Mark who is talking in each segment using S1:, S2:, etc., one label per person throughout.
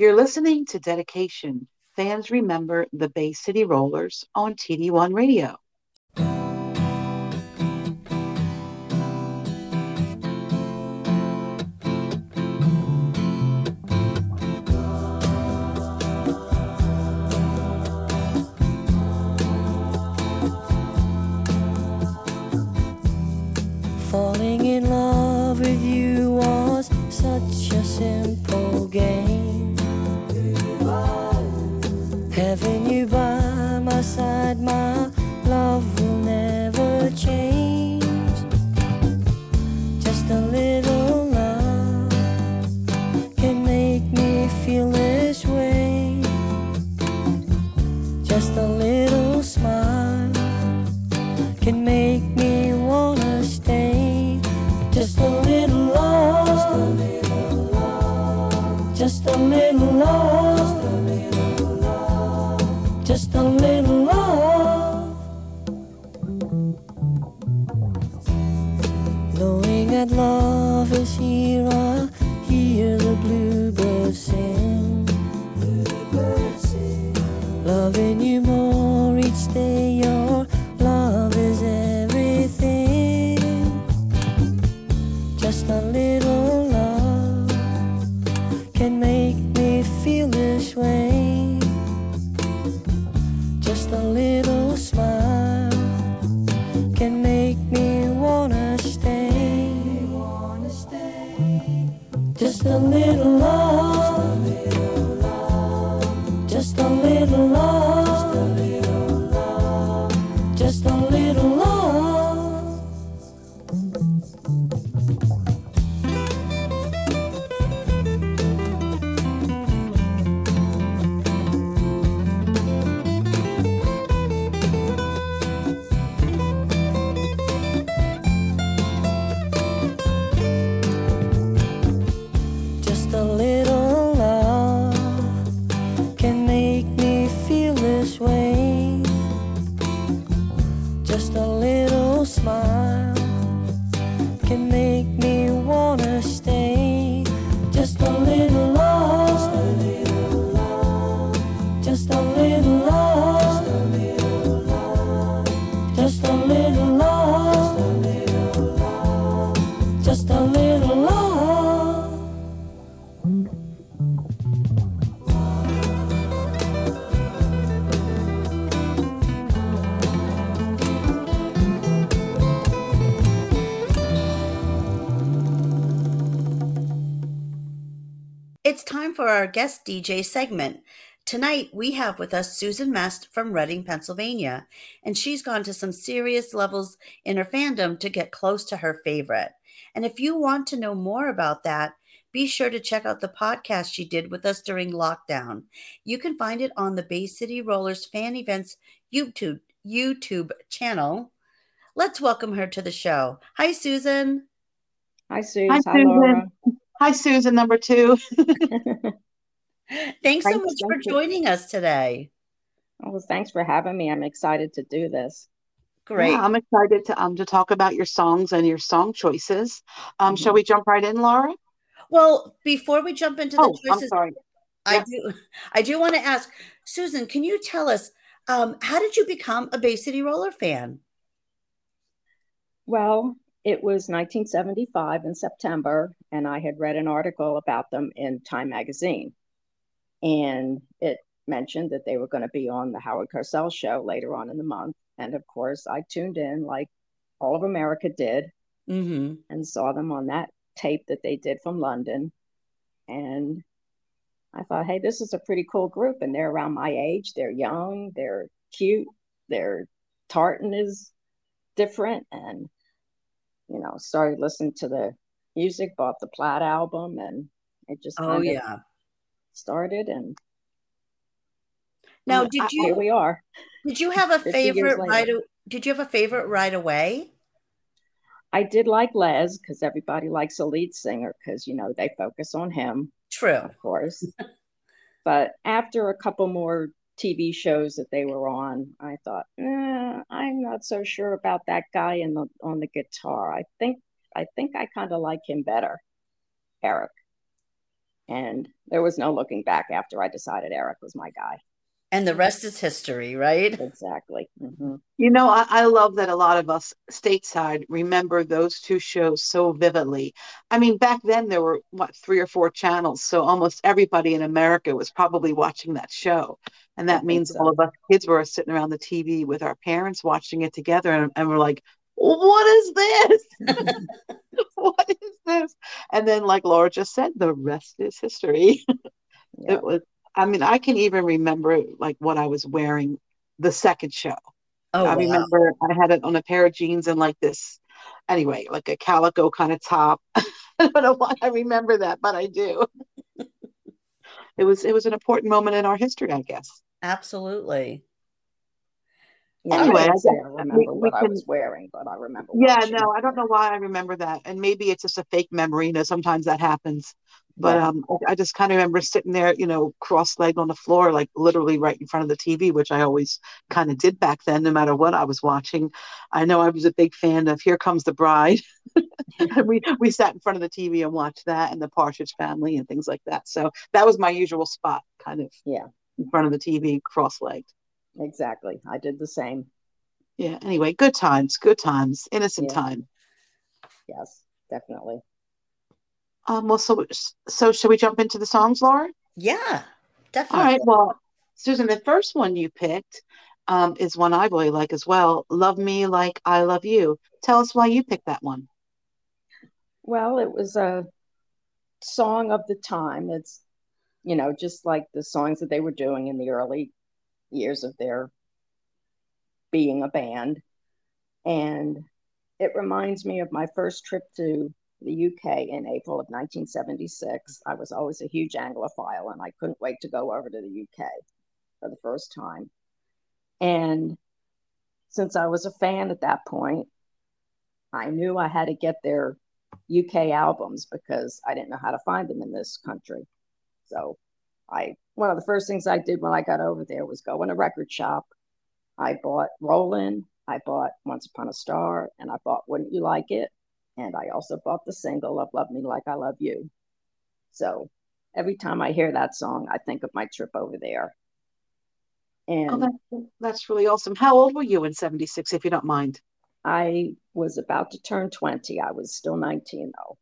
S1: You're listening to Dedication. Fans remember the Bay City Rollers on TD1 Radio.
S2: Our guest DJ segment. Tonight, we have with us Susan Mest from Reading, Pennsylvania, and she's gone to some serious levels in her fandom to get close to her favorite. And if you want to know more about that, be sure to check out the podcast she did with us during lockdown. You can find it on the Bay City Rollers Fan Events YouTube YouTube channel. Let's welcome her to the show. Hi, Susan.
S3: Hi, Suze.
S1: Hi,
S3: Hi, Laura.
S1: Susan. Hi, Susan, number two.
S2: Thanks so
S3: Thanks,
S2: much for
S3: thank you.
S2: joining us today.
S3: Oh, well, thanks for having me. I'm excited to do this.
S2: Great.
S1: Yeah, I'm excited to um to talk about your songs and your song choices. Um, shall
S3: Mhm.
S1: we jump right in, Laura?
S2: Well, before we jump into the
S1: Oh, I'm
S2: choices,
S1: sorry.
S2: I
S1: Yeah.
S2: do I do want to ask Susan, can you tell us um, how did you become a Bay City Roller fan?
S3: Well, it was 1975 in September, and I had read an article about them in Time magazine. And it mentioned that they were going to be on the Howard Cosell show later on in the month. And of course, I tuned in like all of America did
S2: hmm
S3: and saw them on that tape that they did from London. And I thought, hey, this is a pretty cool group. And they're around my age. They're young, they're cute, their tartan is different. And, you know, started listening to the music, bought the Plaid album, and it just
S2: Oh yeah.
S3: Started. And
S2: Now, did
S1: I-
S3: here
S2: you
S3: we are.
S2: did you have a favorite right? Did you have a favorite right away?
S3: I did like Les because everybody likes a lead singer because, you know, they focus on him.
S2: True.
S3: of course. but after a couple more TV shows that they were on, I thought, eh, I'm not so sure about that guy in the on the guitar. I think I think I kind of like him better, Eric. And there was no looking back after I decided Eric was my guy.
S2: And the rest is history, right?
S3: Exactly. hmm
S4: You know, I, I love that a lot of us stateside remember those two shows so vividly. I mean, back then there were what three or four channels, so almost everybody in America was probably watching that show. And that
S3: think
S4: means
S3: so.
S4: all of us kids were sitting around the TV with our parents watching it together, and, and we're like, "What is this? what is this?" And then, like Laura just said, the rest is history.
S3: Yeah.
S4: It was. I mean, I can even remember like what I was wearing the second show.
S2: Oh,
S4: I
S2: wow.
S4: remember I had it on a pair of jeans and like this, anyway, like a calico kind of top. I don't know why I remember that, but I do. It was it was an important moment in our history, I guess.
S2: Absolutely.
S3: Yeah,
S4: Anyway,
S3: I
S4: I guess
S3: I
S4: we-
S3: remember
S4: we
S3: what I
S4: can-
S3: was wearing, but I remember.
S4: Yeah,
S3: watching.
S4: no, I don't know why I remember that, and maybe it's just a fake memory. You know, sometimes that happens. But
S3: Yeah.
S4: um, I I just kind of remember sitting there, you know, cross-legged on the floor, like literally right in front of the TV, which I always kind of did back then, no matter what I was watching. I know I was a big fan of Here Comes the Bride. And we we sat in front of the TV and watched that and the Partridge Family and things like that. So that was my usual spot, kind of
S3: Yeah.
S4: in front of the TV, cross-legged.
S3: Exactly. I did the same.
S4: Yeah. Anyway, good times, good times, innocent
S3: Yeah.
S4: time.
S3: Yes, definitely.
S4: Um, well, so so should we jump into the songs, Laura?
S2: Yeah,
S4: All
S2: definitely.
S4: right. Well, Susan, the first one you picked um, is one I really like as well. Love me like I love you. Tell us why you picked that one.
S3: Well, it was a song of the time. It's, you know, just like the songs that they were doing in the early years of their being a band. And it reminds me of my first trip to the UK in April of 1976. I was always a huge Anglophile and I couldn't wait to go over to the UK for the first time. And since I was a fan at that point, I knew I had to get their UK albums because I didn't know how to find them in this country. So I one of the first things I did when I got over there was go in a record shop. I bought Rollin', I bought Once Upon a Star, and I bought Wouldn't You Like It? And I also bought the single of Love Me Like I Love You. So every time I hear that song, I think of my trip over there. And
S4: Oh, that, that's really awesome. How old were you in 76, if you don't mind?
S3: I was about to turn 20. I was still 19 though.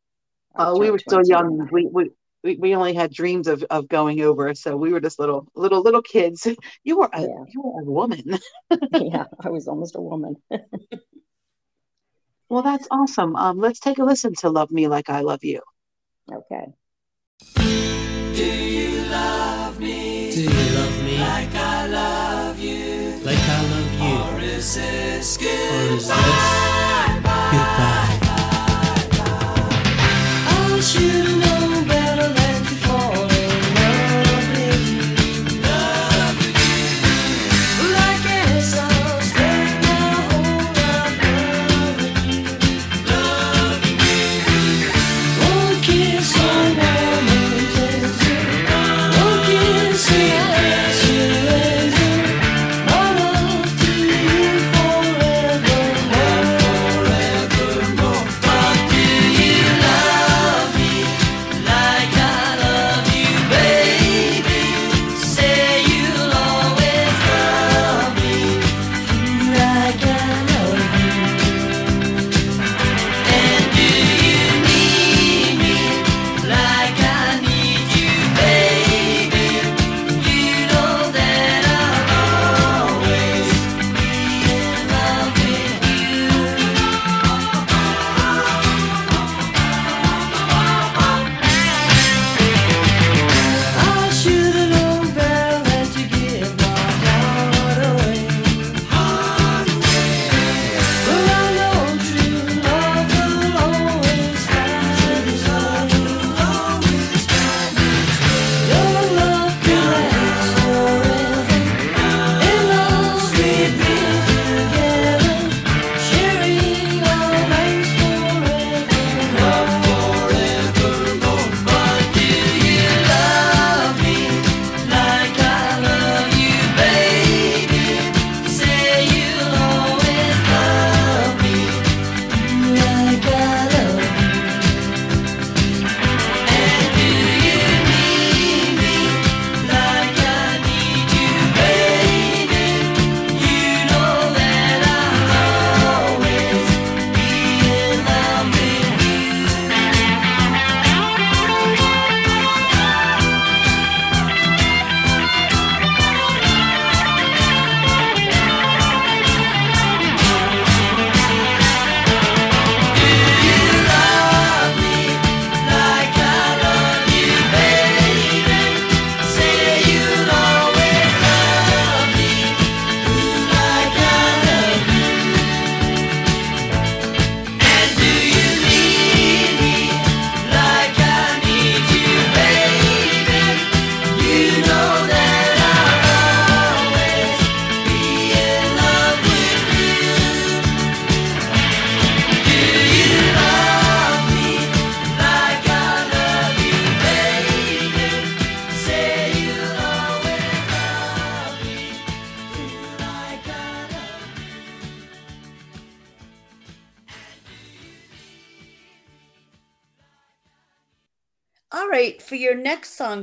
S3: I
S4: Oh, we were still young. We, we we we only had dreams of, of going over, so we were just little little little kids. You were a
S3: Yeah.
S4: you were a woman.
S3: yeah, I was almost a woman.
S4: Well, that's awesome. Um, let's take a listen to "Love Me Like I Love You."
S3: Okay.
S1: Do you love me like I love you? Like I love you. Or is this goodbye? I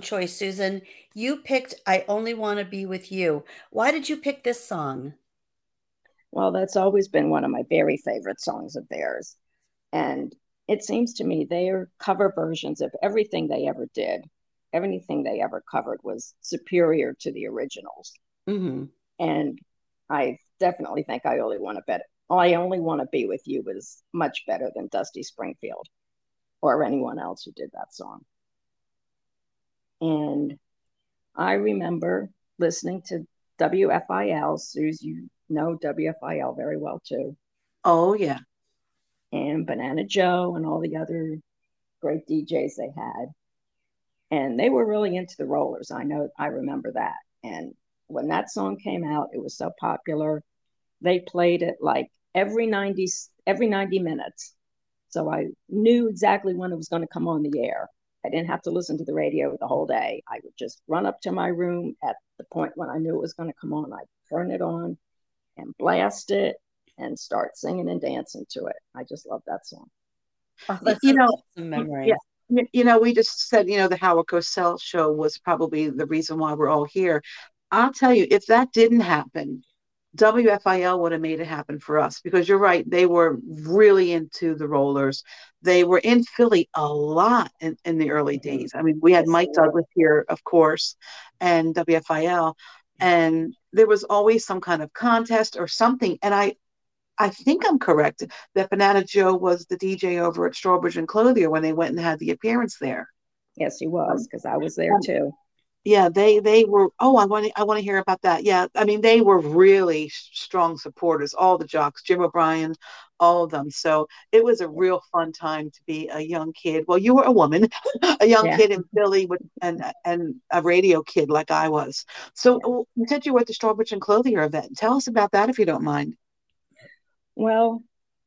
S2: choice, Susan, you picked I Only Want to Be With You. Why did you pick this song?
S3: Well, that's always been one of my very favorite songs of theirs. And it seems to me they are cover versions of everything they ever did. Everything they ever covered was superior to the originals.
S2: hmm
S3: And I definitely think I only want to bet I only want to be with you was much better than Dusty Springfield or anyone else who did that song. And I remember listening to WFIL, Suze, you know WFIL very well too,
S4: Oh yeah.
S3: and Banana Joe and all the other great DJs they had. And they were really into the rollers. I know I remember that. And when that song came out, it was so popular. They played it like every 90 every 90 minutes. So I knew exactly when it was going to come on the air. I didn't have to listen to the radio the whole day. I would just run up to my room at the point when I knew it was going to come on. I'd turn it on and blast it and start singing and dancing to it. I just love that song.
S2: Oh,
S4: You know,
S2: awesome memory.
S4: yeah. You know, we just said, you know, the Howard Cosell show was probably the reason why we're all here. I'll tell you, if that didn't happen, WFIL would have made it happen for us because you're right. They were really into the rollers. They were in Philly a lot in, in the early
S3: Mhm.
S4: days. I mean, we had Mike. Douglas here, of course, and WFIL, and there was always some kind of contest or something. And I, I think I'm correct that Banana Joe was the DJ over at Strawbridge and Clothier when they went and had the appearance there.
S3: Yes, he was because I was there too.
S4: Yeah, they they were. Oh, I want to I want to hear about that. Yeah, I mean they were really strong supporters. All the jocks, Jim O'Brien, all of them. So it was a real fun time to be a young kid. Well, you were a woman, a young
S3: Yeah.
S4: kid in Philly with and and a radio kid like I was. So
S3: Yeah.
S4: you said you were at the Strawbridge and Clothier event. Tell us about that if you don't mind.
S3: Well,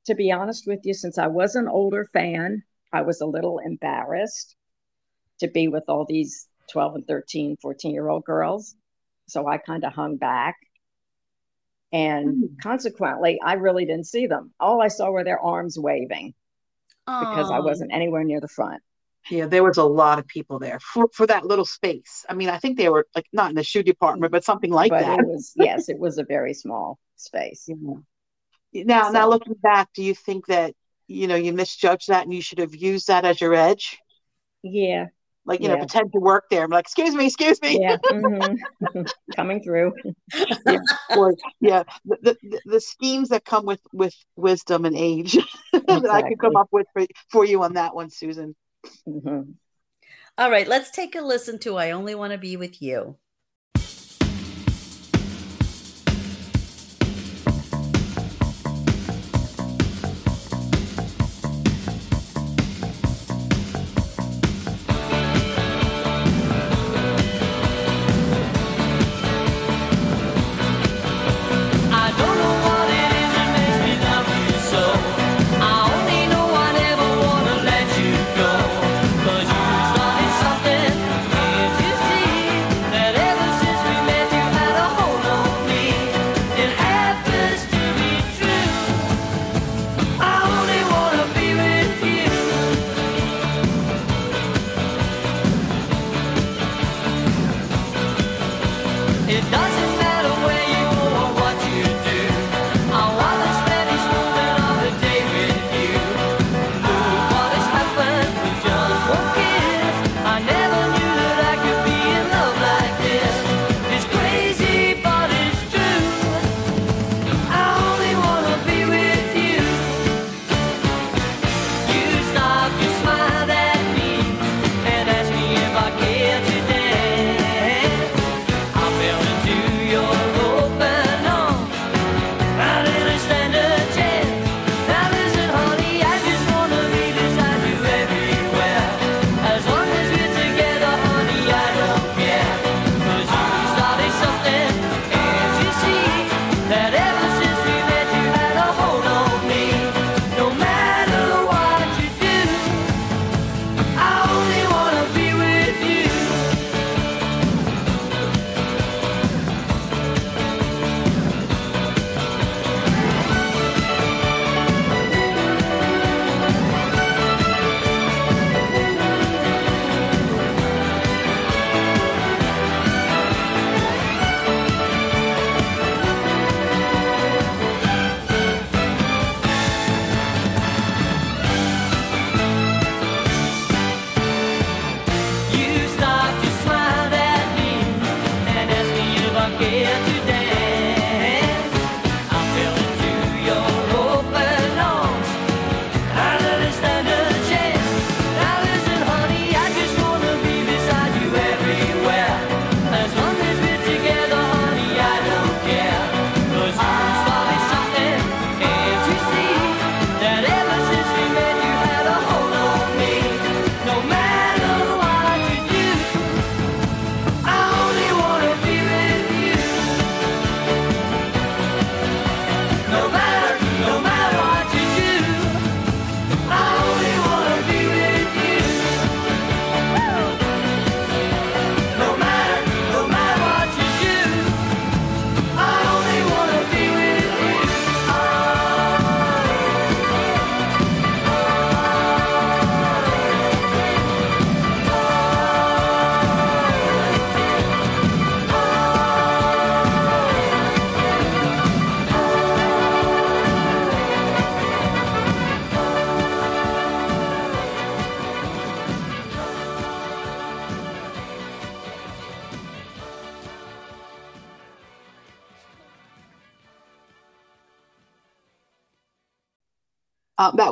S3: to be honest with you, since I was an older fan, I was a little embarrassed to be with all these 12 and 13, 14 year old girls. So I kind of hung back. And
S4: Mm.
S3: consequently, I really didn't see them. All I saw were their arms waving because I wasn't anywhere near the front.
S4: Yeah, there was a lot of people there for for that little space. I mean, I think they were like not in the shoe department, but something like
S3: but
S4: that.
S3: it was, yes, it was a very small space.
S4: Yeah. Now, now looking back, do you think that you know you misjudged that and you should have used that as your edge?
S3: Yeah,
S4: Like you know, pretend to work there. I'm like, excuse me, excuse me.
S3: yeah, mhm. coming through.
S4: Or yeah, the, the the schemes that come with with wisdom and age that I could come up with for, for you on that one, Susan.
S3: Mhm.
S2: All right, let's take a listen to I Only Want to Be With You.
S1: It doesn't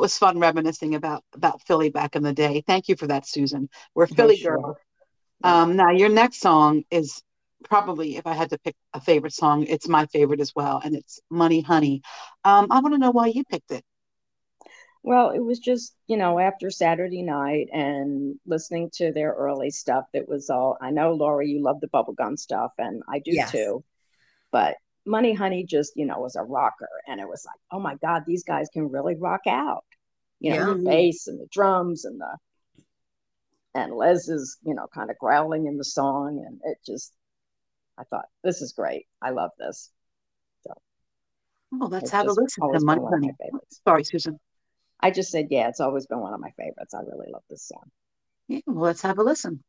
S1: was fun reminiscing about about Philly back in the day. Thank you for that, Susan. We're Philly
S3: sure.
S1: girls. Um, now your next song is probably, if I had to pick a favorite song, it's my favorite as well, and it's "Money Honey." Um, I want to know why you picked it.
S3: Well, it was just, you know, after Saturday night and listening to their early stuff, it was all, I know, Laura, you love the bubblegum stuff, and I do
S2: Yes.
S3: too. But Money Honey just, you know, was a rocker. And it was like, oh my God, these guys can really rock out. You know,
S2: Yeah.
S3: the bass and the drums and the, and Les is, you know, kind of growling in the song. And it just, I thought, this is great. I love this.
S1: So Oh, let's have a listen to "Money
S3: one of my
S1: Honey."
S3: favorites.
S1: Sorry, Susan.
S3: I just said, yeah, it's always been one of my favorites. I really love this song.
S1: Yeah, well, let's have a listen.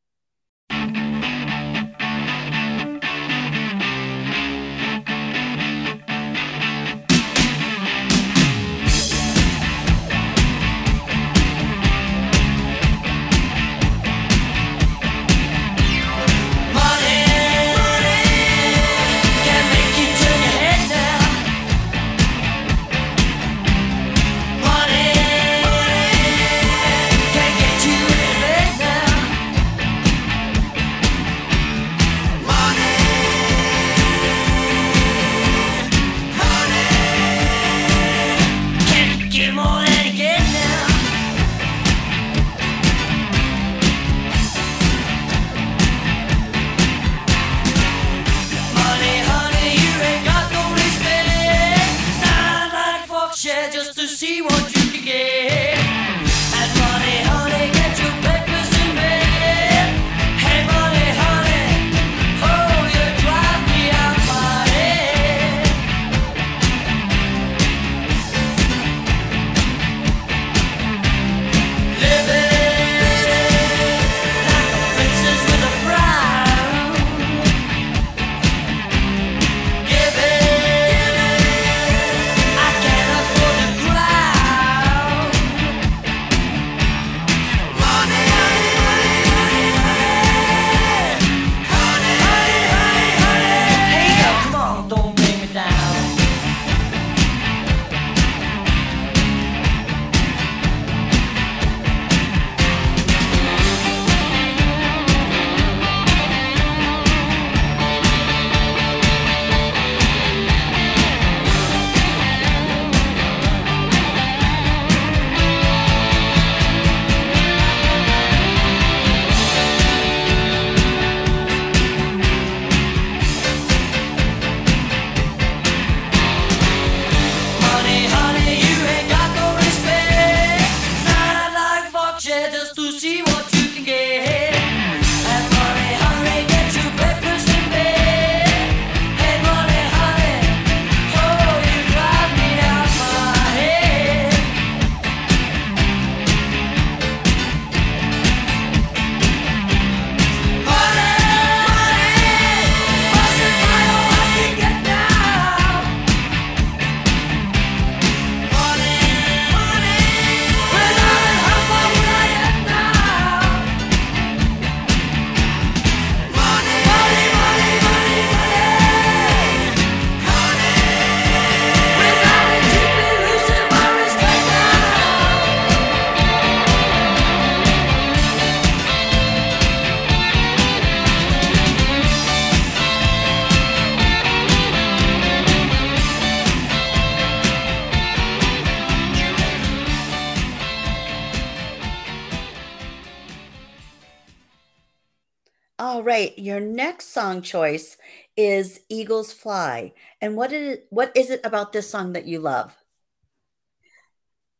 S2: Song choice is Eagles Fly. And what is it, what is it about this song that you love?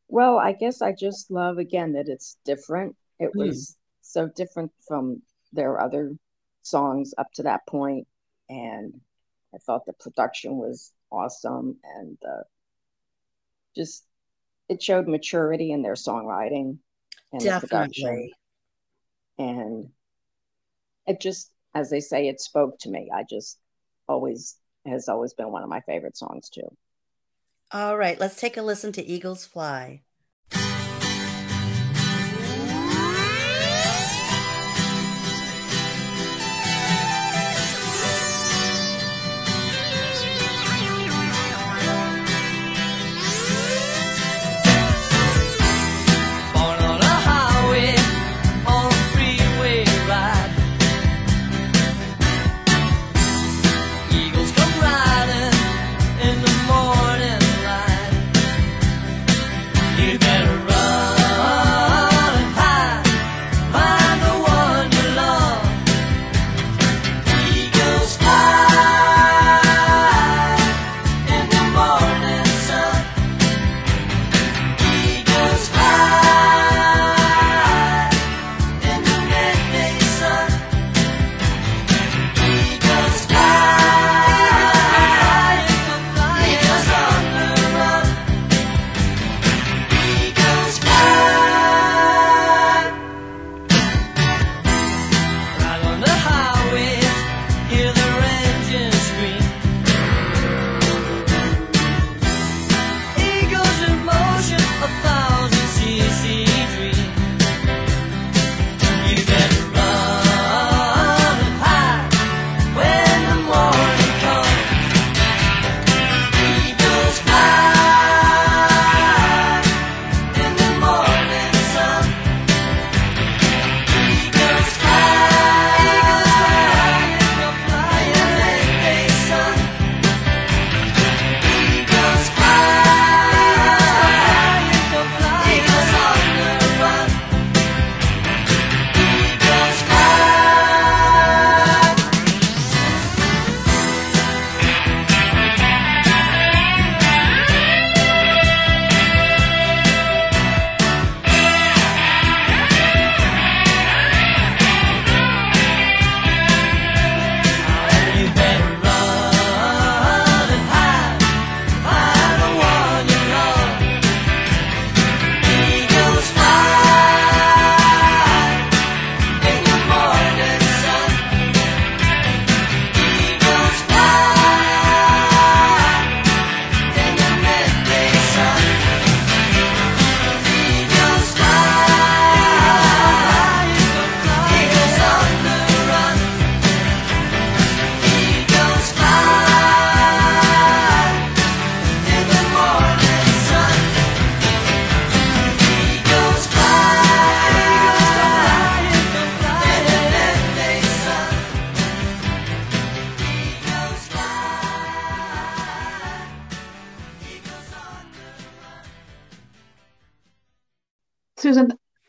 S3: Well, I guess I just love again that it's different. It
S2: Mm.
S3: was so different from their other songs up to that point, and I thought the production was awesome and uh, just it showed maturity in their songwriting and the production,
S2: Definitely.
S3: and it just, as they say, it spoke to me. I just always has always been one of my favorite songs too.
S2: All right, let's take a listen to Eagles Fly.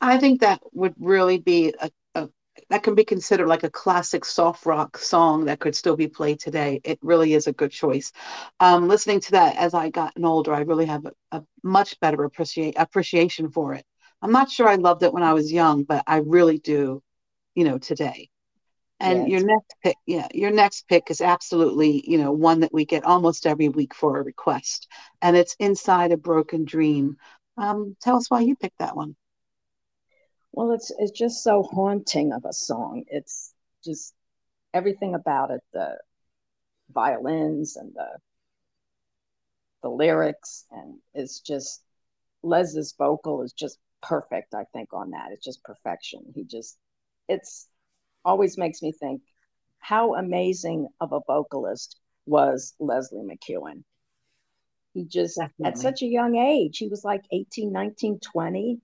S4: I think that would really be a, a that can be considered like a classic soft rock song that could still be played today. It really is a good choice. Um, listening to that as I gotten older, I really have a, a much better appreciate appreciation for it. I'm not sure I loved it when I was young, but I really do, you know, today. And your next pick, yeah, your next pick is absolutely, you know, one that we get almost every week for a request, and it's Inside a Broken Dream. Um, tell us why you picked that one.
S3: Well, it's it's just so haunting of a song. It's just everything about it, the violins and the the lyrics, and it's just Les's vocal is just perfect, I think, on that. It's just perfection. He just it's always makes me think how amazing of a vocalist was Leslie McKeown. He just at such a young age, he was like 18, 19, 20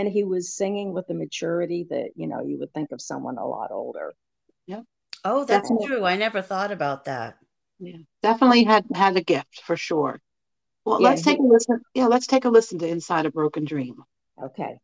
S3: and he was singing with the maturity that you know you would think of someone a lot older Yeah.
S2: Oh, that's
S4: Definitely.
S2: true. I never thought about that.
S4: Yeah, definitely had had a gift for sure. Well,
S3: Yeah,
S4: let's take
S3: he-
S4: a listen. Yeah, let's take a listen to Inside a Broken Dream.
S3: okay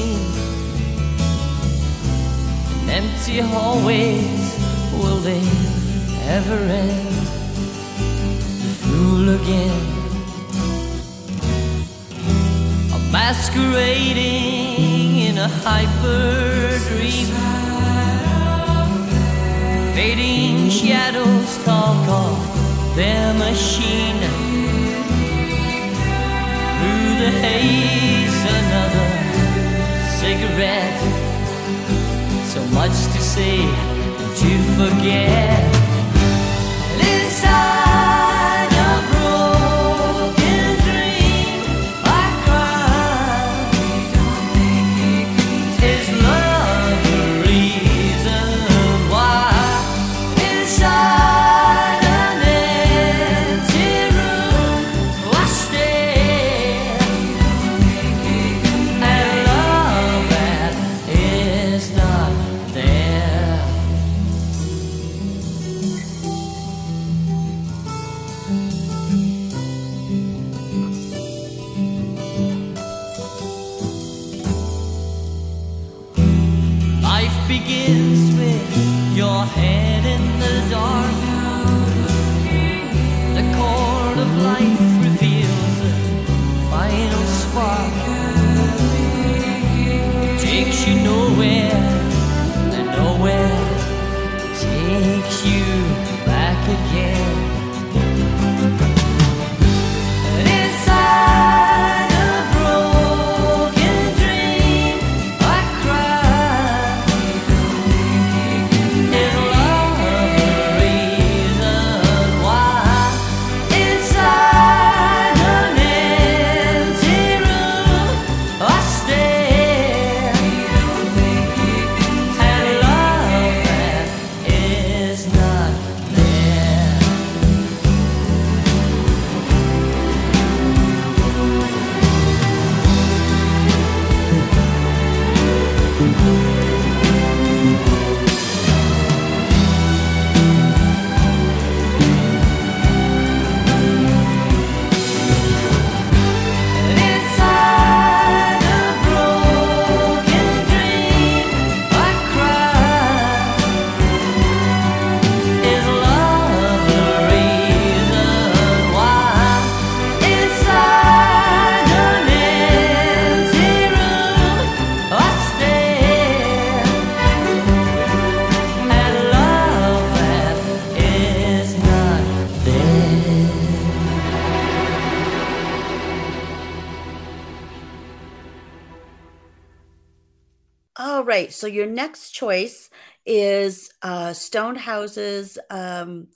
S1: seen? And empty hallways will they ever end? The fool again. A masquerading in a hyper dream. Fading shadows talk of their machine. Through the haze, another cigarette. So much to say to forget.
S2: So your next choice is uh, Stoned Houses um,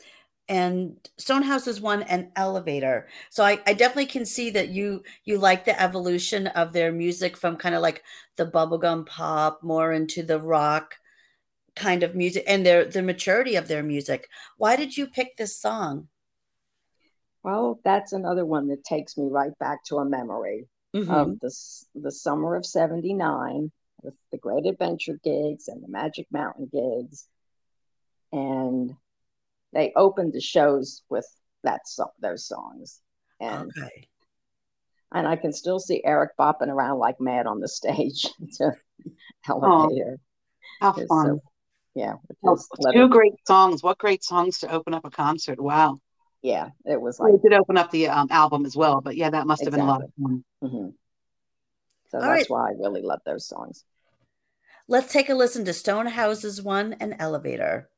S2: and Stoned Houses one and Elevator. So I, I definitely can see that you you like the evolution of their music from kind of like the bubblegum pop more into the rock kind of music and their the maturity of their music. Why did you pick this song?
S3: Well, that's another one that takes me right back to a memory
S2: Mhm.
S3: of the the summer of '79 with the Great Adventure gigs and the Magic Mountain gigs, and they opened the shows with that song, those songs, and
S2: okay.
S3: and I can still see Eric bopping around like mad on the stage to Elevator.
S4: How fun.
S3: so- yeah, with
S4: Oh,
S3: his leather-
S4: two great songs. What great songs to open up a concert. Wow.
S3: yeah, it was
S4: Well,
S3: like
S4: They did open up the um, album as well, but yeah, that must have been a lot of fun.
S3: mhm. so
S2: All
S3: that's
S2: right.
S3: why I really love those songs.
S2: Let's take a listen to Stoned Houses one and Elevator.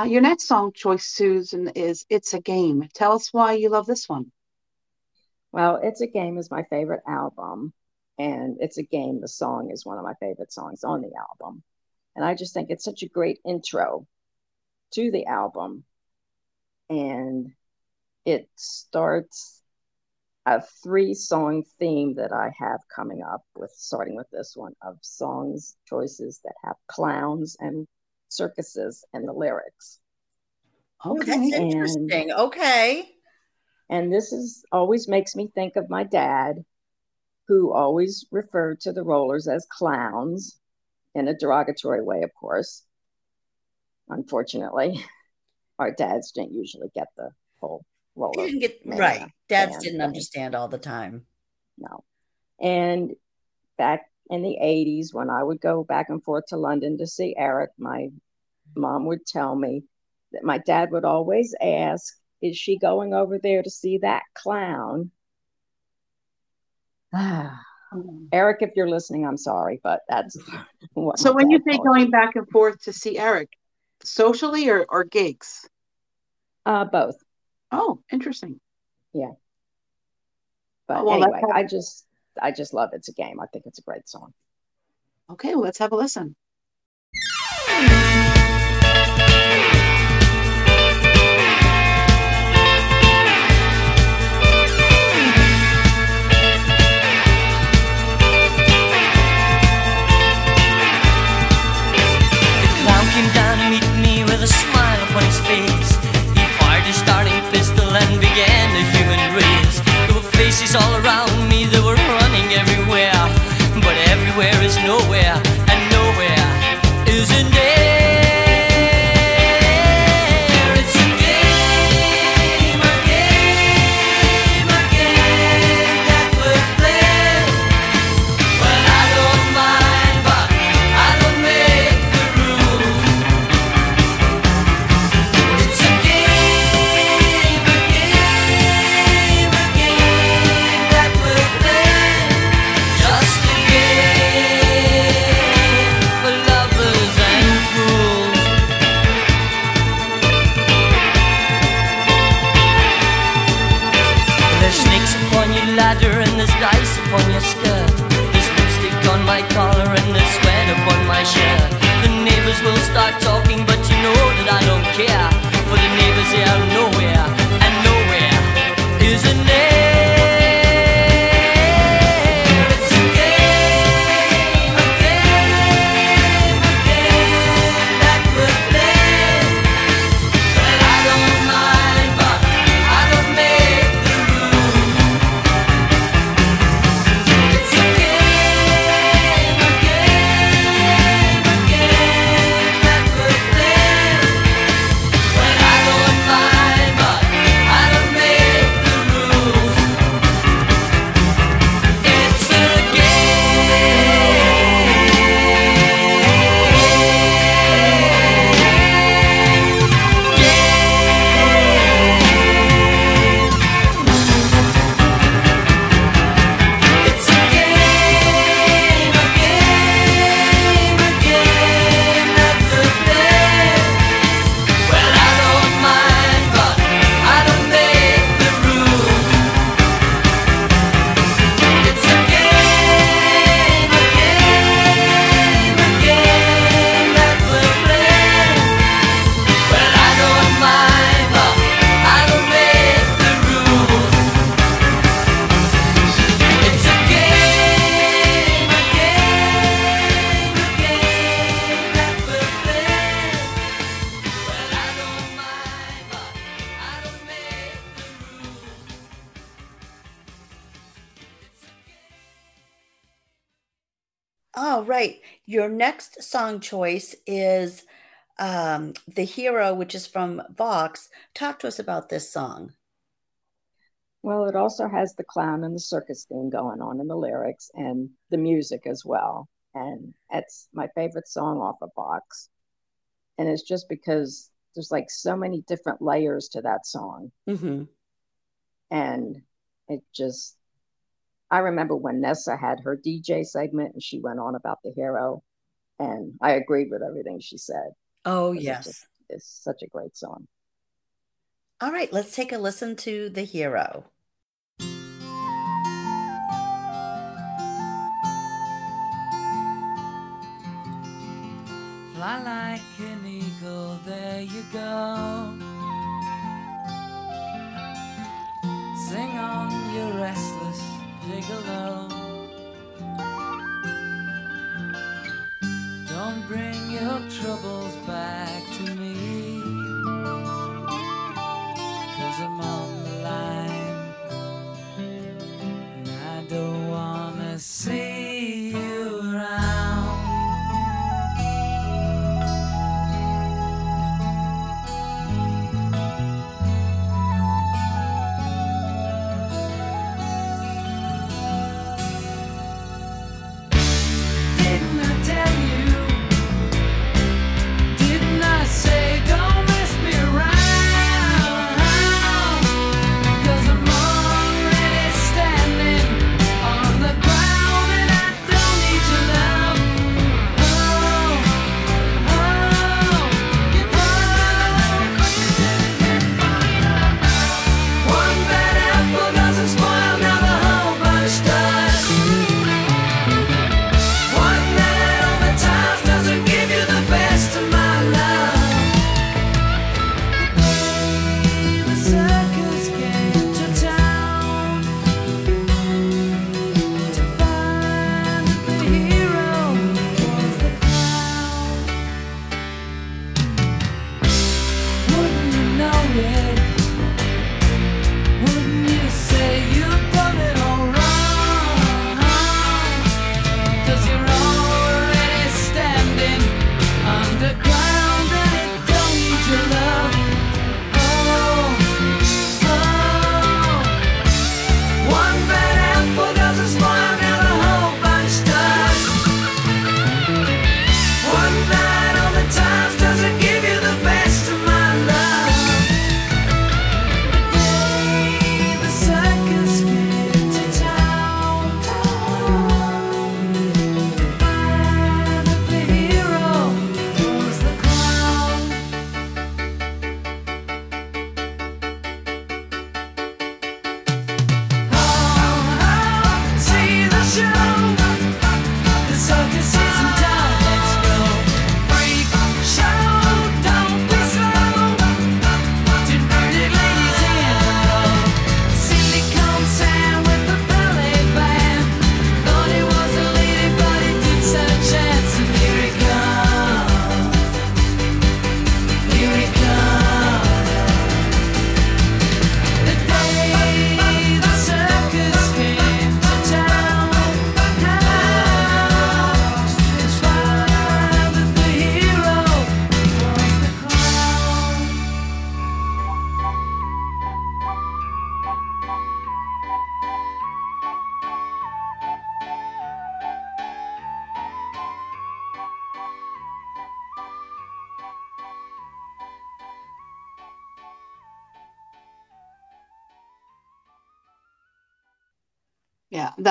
S1: Uh, your next song choice, Susan, is "It's a Game." Tell us why you love this one.
S3: Well, It's a Game is my favorite album, and It's a Game, the song, is one of my favorite songs on the album. And I just think it's such a great intro to the album. And it starts a three song theme that I have coming up with, starting with this one of songs choices that have clowns and circuses and the lyrics.
S2: Oh, that's
S1: Okay.
S3: And-
S2: interesting. Okay.
S3: And this is always makes me think of my dad, who always referred to the rollers as clowns in a derogatory way, of course. Unfortunately, our dads didn't usually get the whole
S2: You
S3: roller.
S2: didn't get right. Dads didn't understand all the time.
S3: No. And back in the 80s, when I would go back and forth to London to see Eric, my mom would tell me that my dad would always ask, Is she going over there to see that clown? Eric, if you're listening, I'm sorry, but that's what
S1: So when you say
S3: told
S1: going back and forth to see Eric, socially or, or gigs?
S3: uh, both.
S1: Oh, interesting. Yeah.
S3: But
S1: Oh, well,
S3: anyway, I just I just love it's a game. I think it's a great song.
S1: Okay, well, let's have a listen.
S2: Next song choice is um, The Hero, which is from Voxx. Talk to us about this song.
S3: Well, it also has the clown and the circus theme going on in the lyrics and the music as well. And it's my favorite song off of Voxx. And it's just because there's like so many different layers to that song.
S2: hmm
S3: And it just, I remember when Nessa had her DJ segment and she went on about the hero. And I agreed with everything she said.
S2: Oh,
S3: It was
S2: yes.
S3: just- is such a great song.
S2: All right, let's take a listen to The Hero.
S5: Fly like an eagle, there you go.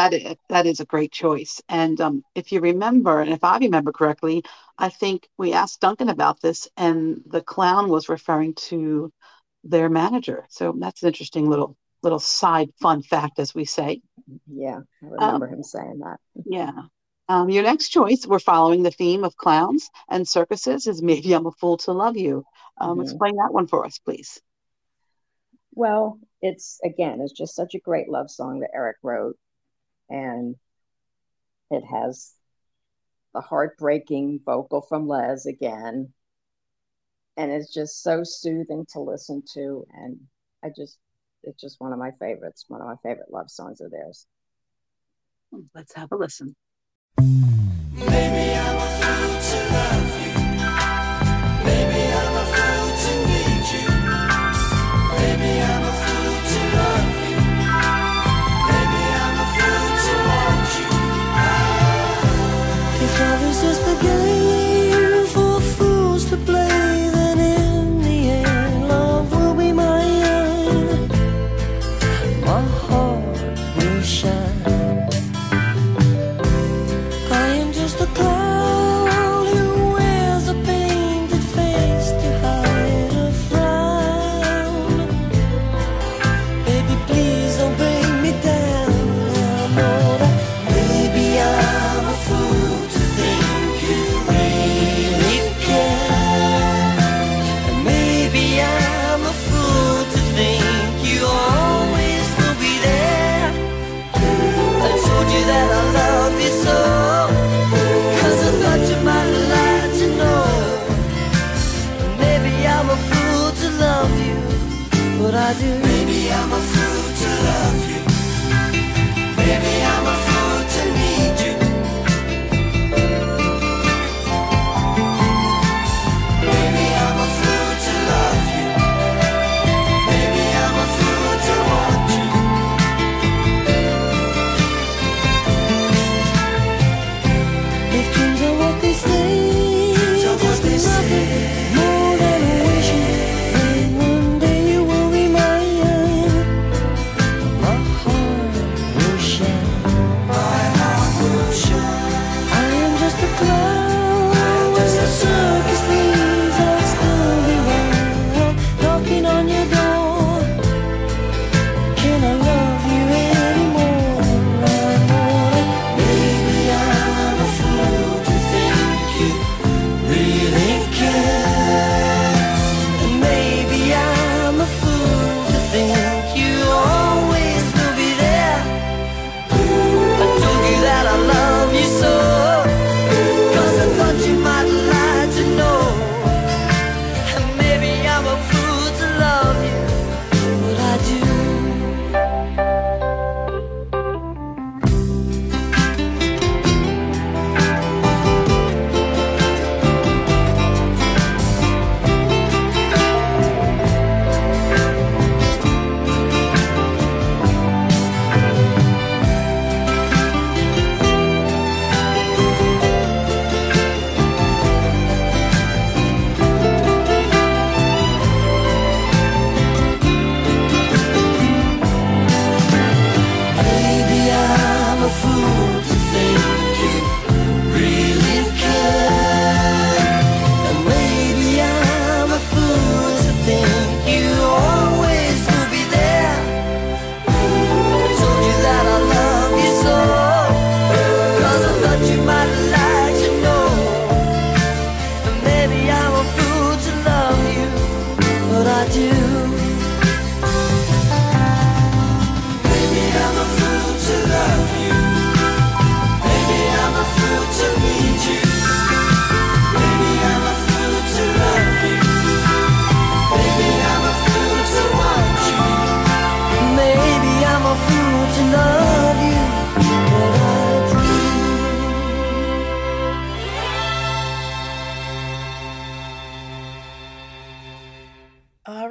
S5: That
S4: is, that is a great choice. And um, if you remember, and if I remember correctly, I think we asked Duncan about this, and the clown was referring to their manager. So that's an interesting little little side fun fact, as we say.
S3: Yeah, I remember him saying that.
S4: Yeah. Um, your next choice, we're following the theme of clowns and circuses, is Maybe I'm a Fool to Love You. Um,
S3: Mhm.
S4: Explain that one for us, please.
S3: Well, it's again, it's just such a great love song that Eric wrote, and it has the heartbreaking vocal from Les again, and it's just so soothing to listen to, and I just, it's just one of my favorites, one of my favorite love songs of theirs.
S4: Let's have a listen.
S5: Maybe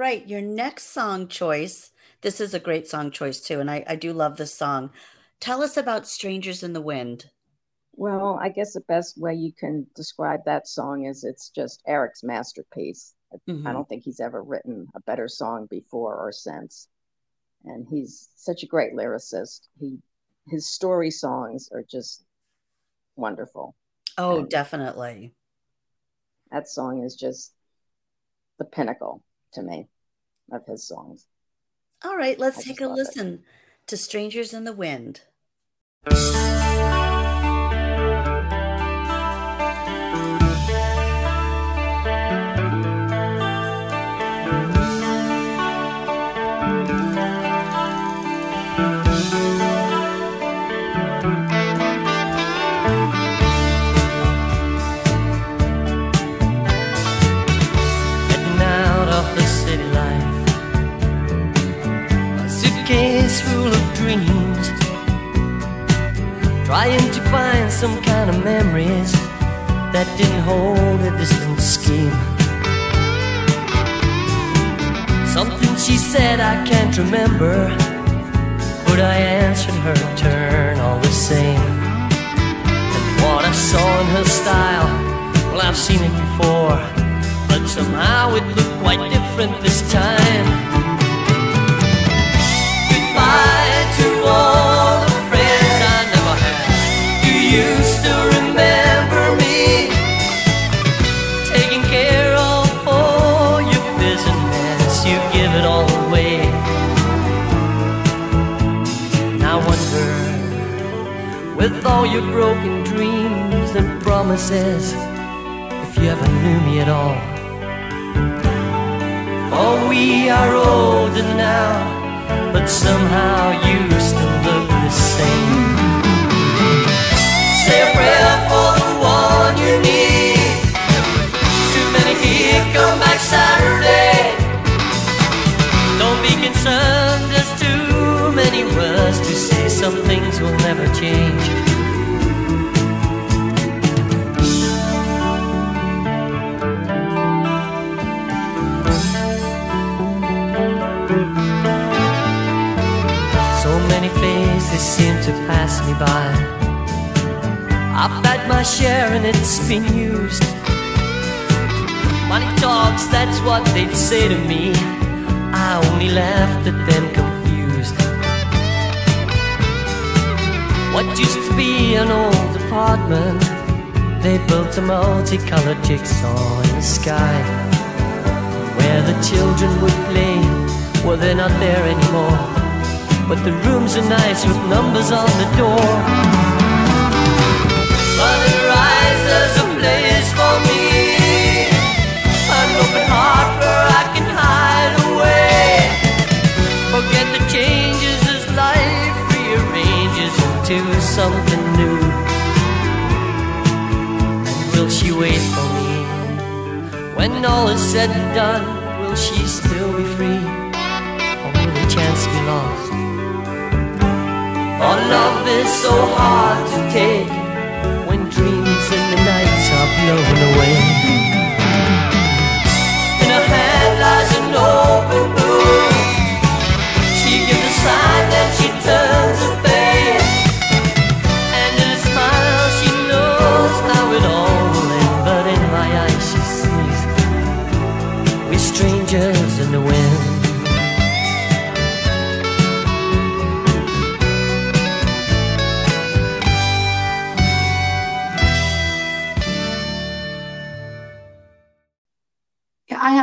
S2: right, your next song choice. This is a great song choice too, and I, I do love this song. Tell us about Strangers in the Wind.
S3: Well, I guess the best way you can describe that song is it's just Eric's masterpiece.
S2: Mhm.
S3: I don't think he's ever written a better song before or since. And he's such a great lyricist. He his story songs are just wonderful.
S2: Oh,
S3: And-
S2: definitely.
S3: That song is just the pinnacle to me of his songs.
S2: All right, let's
S3: I
S2: take a
S3: love it.
S2: listen to Strangers in the Wind.
S1: Some kind of memories that didn't hold a distant scheme. Something she said I can't remember, but I answered her turn all the same. And what I saw in her style, well, I've seen it before, but somehow it looked quite different this time. Goodbye your broken dreams and promises, if you ever knew me at all. For we are older now, but somehow you still look the same. Say a prayer for the one you need. Too many here come back Saturday. Don't be be concerned. There's too many words to say. Some things will never change. Faces seem to pass me by. I've had my share and it's been used. Money talks, that's what they'd say to me. I only laughed at them confused. What used to be an old apartment, they built a multicolored jigsaw in the sky. Where the children would play, well, they're not there anymore. But the rooms are nice with numbers on the door. But it rises a place for me. An open heart where I can hide away. Forget the changes as life rearranges into something new. And will she wait for me? When all is said and done, will she still be love is so hard to take when dreams in the night are blown away. In her hand lies an open book. She gives a sign that she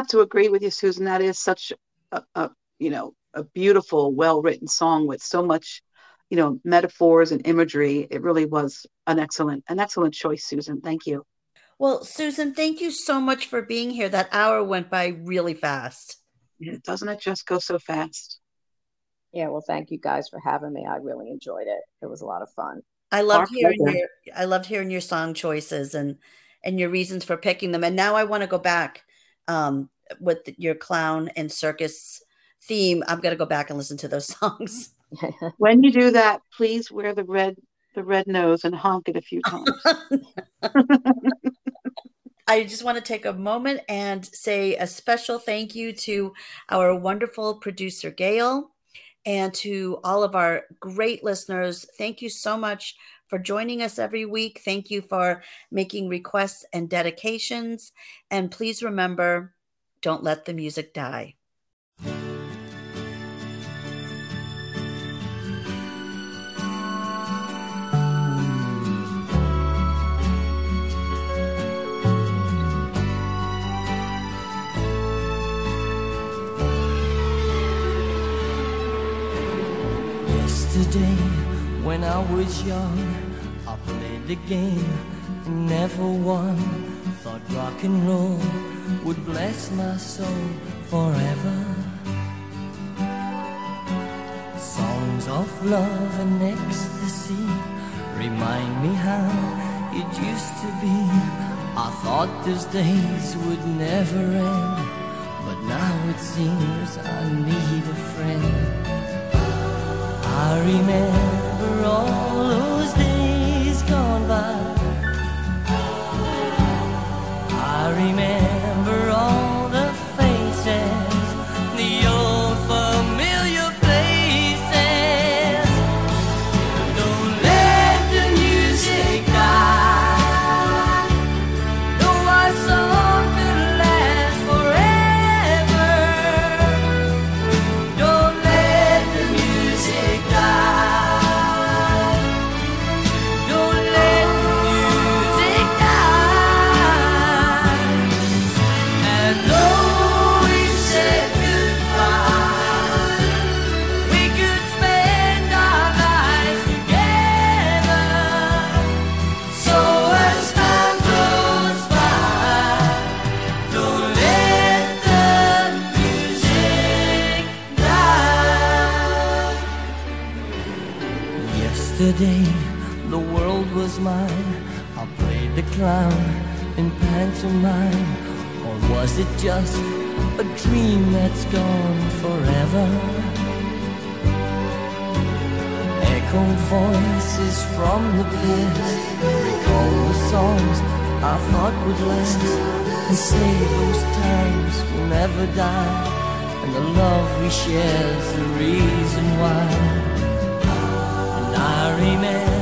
S4: have to agree with you, Susan. That is such a, a you know a beautiful, well written song with so much, you know, metaphors and imagery. It really was an excellent an excellent choice, Susan. Thank you.
S2: Well, Susan, thank you so much for being here. That hour went by really fast.
S4: Yeah, doesn't it just go so fast?
S3: Yeah, well, thank you guys for having me. I really enjoyed it. It was a lot of fun.
S2: I loved
S4: Our
S2: hearing
S4: pleasure.
S2: your I loved hearing your song choices and and your reasons for picking them. And now I want to go back um, with your clown and circus theme. I'm gonna go back and listen to those songs.
S4: When you do that, please wear the red the red nose and honk it a few times.
S2: I just want to take a moment and say a special thank you to our wonderful producer, Gail, and to all of our great listeners. Thank you so much for joining us every week. Thank you for making requests and dedications. And please remember don't let the music die.
S1: Yesterday, when I was young, I played the game and never won. Thought rock and roll would bless my soul forever. Songs of love and ecstasy remind me how it used to be. I thought those days would never end, but now it seems I need a friend. I remember all those days gone by. I remember Yesterday, the world was mine. I played the clown in pantomime. Or was it just a dream that's gone forever? Echo voices from the past recall the songs I thought would last and say those times will never die. And the love we share's the reason why. Remember